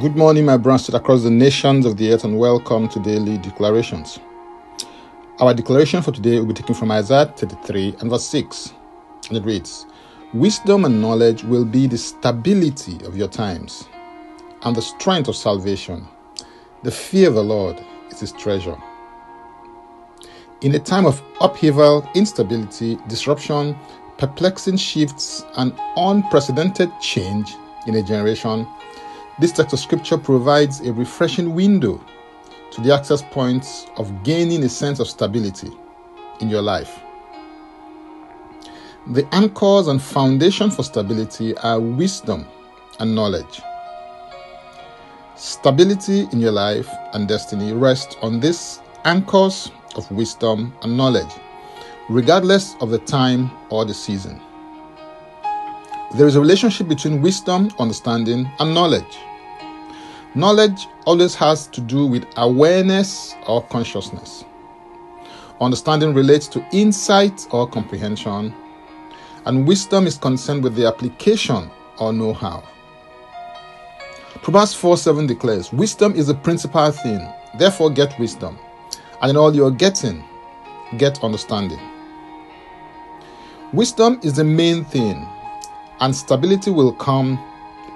Good morning, my brothers across the nations of the earth, and welcome to Daily Declarations. Our declaration for today will be taken from Isaiah 33 and verse 6, and it reads Wisdom and knowledge will be the stability of your times, and the strength of salvation. The fear of the Lord is his treasure. In a time of upheaval, instability, disruption, perplexing shifts, and unprecedented change in a generation, this text of scripture provides a refreshing window to the access points of gaining a sense of stability in your life. The anchors and foundation for stability are wisdom and knowledge. Stability in your life and destiny rests on these anchors of wisdom and knowledge, regardless of the time or the season. There is a relationship between wisdom, understanding, and knowledge. Knowledge always has to do with awareness or consciousness. Understanding relates to insight or comprehension, and wisdom is concerned with the application or know how. Proverbs 4 7 declares, Wisdom is the principal thing, therefore get wisdom, and in all you're getting, get understanding. Wisdom is the main thing, and stability will come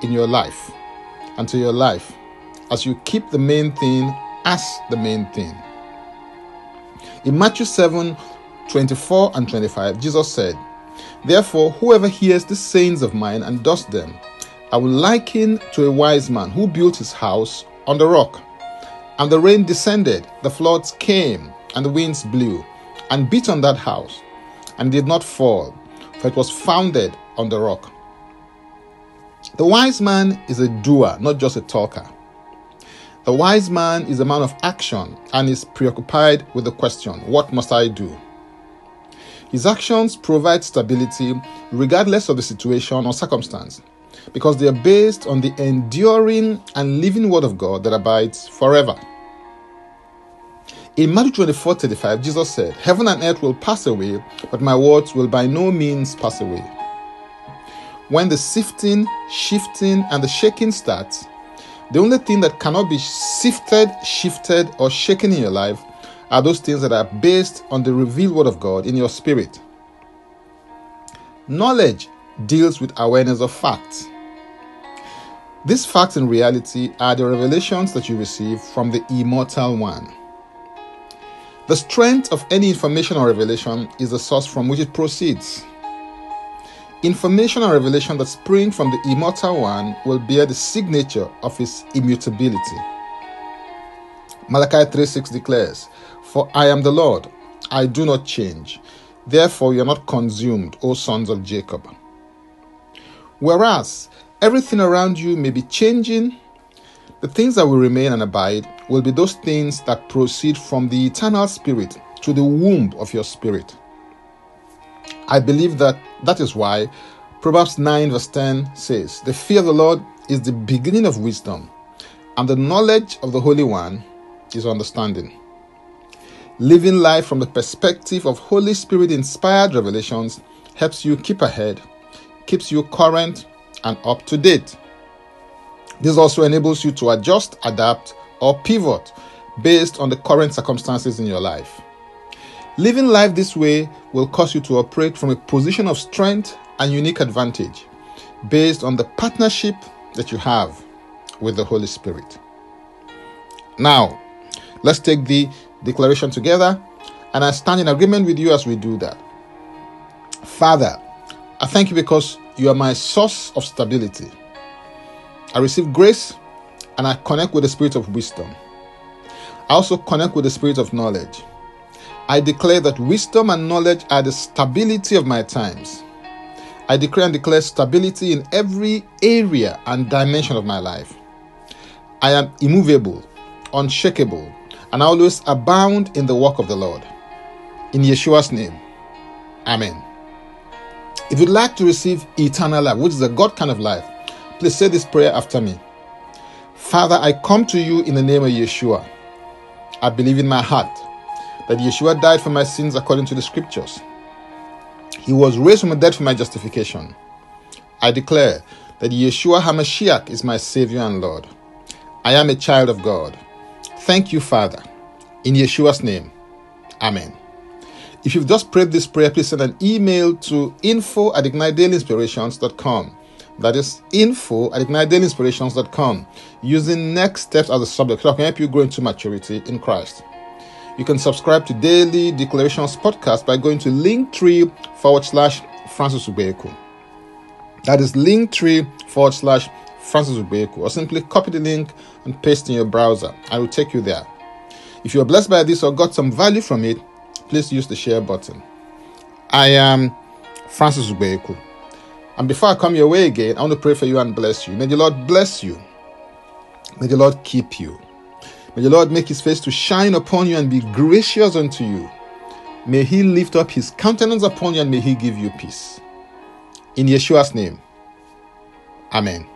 in your life and to your life as you keep the main thing as the main thing. In Matthew 7 24 and 25, Jesus said, Therefore, whoever hears the sayings of mine and does them, I will liken to a wise man who built his house on the rock. And the rain descended, the floods came, and the winds blew, and beat on that house, and did not fall, for it was founded on the rock. The wise man is a doer, not just a talker. The wise man is a man of action and is preoccupied with the question, What must I do? His actions provide stability regardless of the situation or circumstance because they are based on the enduring and living Word of God that abides forever. In Matthew 24 35, Jesus said, Heaven and earth will pass away, but my words will by no means pass away. When the sifting, shifting, and the shaking starts, the only thing that cannot be sifted, shifted, or shaken in your life are those things that are based on the revealed Word of God in your spirit. Knowledge deals with awareness of facts. These facts in reality are the revelations that you receive from the Immortal One. The strength of any information or revelation is the source from which it proceeds. Information and revelation that spring from the Immortal One will bear the signature of his immutability. Malachi 3:6 declares, For I am the Lord, I do not change. Therefore, you are not consumed, O sons of Jacob. Whereas everything around you may be changing, the things that will remain and abide will be those things that proceed from the eternal spirit to the womb of your spirit. I believe that that is why Proverbs 9, verse 10 says, The fear of the Lord is the beginning of wisdom, and the knowledge of the Holy One is understanding. Living life from the perspective of Holy Spirit inspired revelations helps you keep ahead, keeps you current and up to date. This also enables you to adjust, adapt, or pivot based on the current circumstances in your life. Living life this way will cause you to operate from a position of strength and unique advantage based on the partnership that you have with the Holy Spirit. Now, let's take the declaration together, and I stand in agreement with you as we do that. Father, I thank you because you are my source of stability. I receive grace and I connect with the spirit of wisdom. I also connect with the spirit of knowledge. I declare that wisdom and knowledge are the stability of my times. I declare and declare stability in every area and dimension of my life. I am immovable, unshakable, and always abound in the work of the Lord. In Yeshua's name, Amen. If you'd like to receive eternal life, which is a God kind of life, please say this prayer after me. Father, I come to you in the name of Yeshua. I believe in my heart that Yeshua died for my sins according to the scriptures. He was raised from the dead for my justification. I declare that Yeshua HaMashiach is my Savior and Lord. I am a child of God. Thank you, Father. In Yeshua's name, Amen. If you've just prayed this prayer, please send an email to info at ignitedailyinspirations.com. That is info at ignitedailyinspirations.com using next steps as a subject I can help you grow into maturity in Christ. You can subscribe to Daily Declarations podcast by going to linktree forward slash Francis Ubeku. That is linktree forward slash Francis Ubeku, or simply copy the link and paste in your browser. I will take you there. If you are blessed by this or got some value from it, please use the share button. I am Francis Ubeku. And before I come your way again, I want to pray for you and bless you. May the Lord bless you. May the Lord keep you. May the Lord make his face to shine upon you and be gracious unto you. May he lift up his countenance upon you and may he give you peace. In Yeshua's name. Amen.